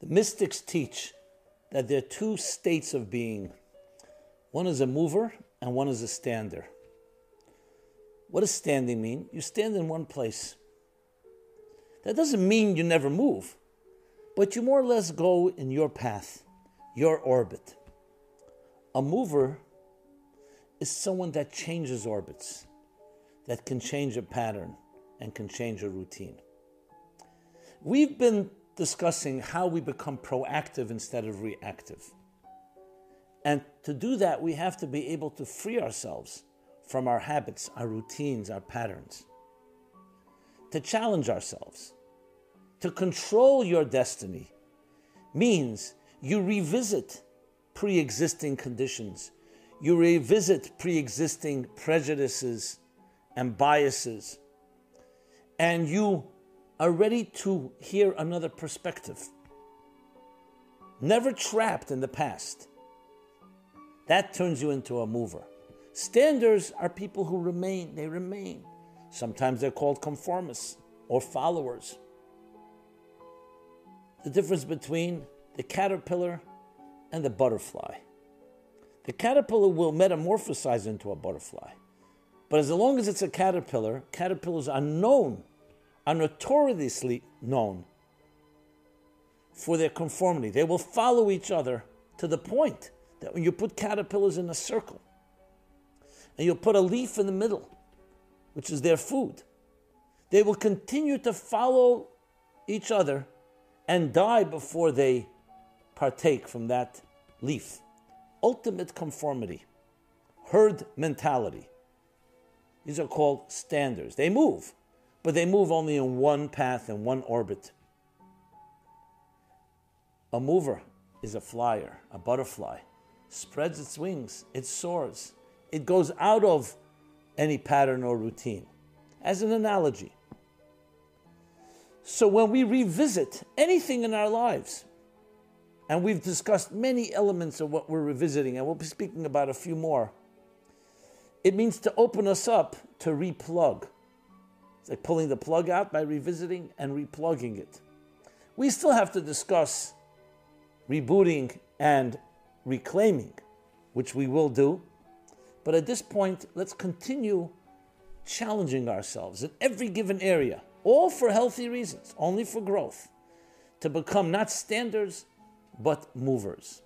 The mystics teach that there are two states of being one is a mover and one is a stander. What does standing mean? You stand in one place. That doesn't mean you never move, but you more or less go in your path, your orbit. A mover is someone that changes orbits, that can change a pattern and can change a routine. We've been discussing how we become proactive instead of reactive. And to do that, we have to be able to free ourselves from our habits, our routines, our patterns. To challenge ourselves, to control your destiny, means you revisit pre existing conditions, you revisit pre existing prejudices and biases, and you are ready to hear another perspective. Never trapped in the past. That turns you into a mover. Standers are people who remain, they remain. Sometimes they're called conformists or followers. The difference between the caterpillar and the butterfly. The caterpillar will metamorphosize into a butterfly. But as long as it's a caterpillar, caterpillars are known are notoriously known for their conformity. They will follow each other to the point that when you put caterpillars in a circle and you put a leaf in the middle, which is their food, they will continue to follow each other and die before they partake from that leaf. Ultimate conformity, herd mentality. These are called standers. They move but they move only in one path and one orbit. A mover is a flyer, a butterfly, spreads its wings, it soars, it goes out of any pattern or routine. As an analogy. So when we revisit anything in our lives, and we've discussed many elements of what we're revisiting, and we'll be speaking about a few more, it means to open us up to replug like pulling the plug out by revisiting and replugging it. We still have to discuss rebooting and reclaiming, which we will do. But at this point, let's continue challenging ourselves in every given area, all for healthy reasons, only for growth, to become not standers, but movers.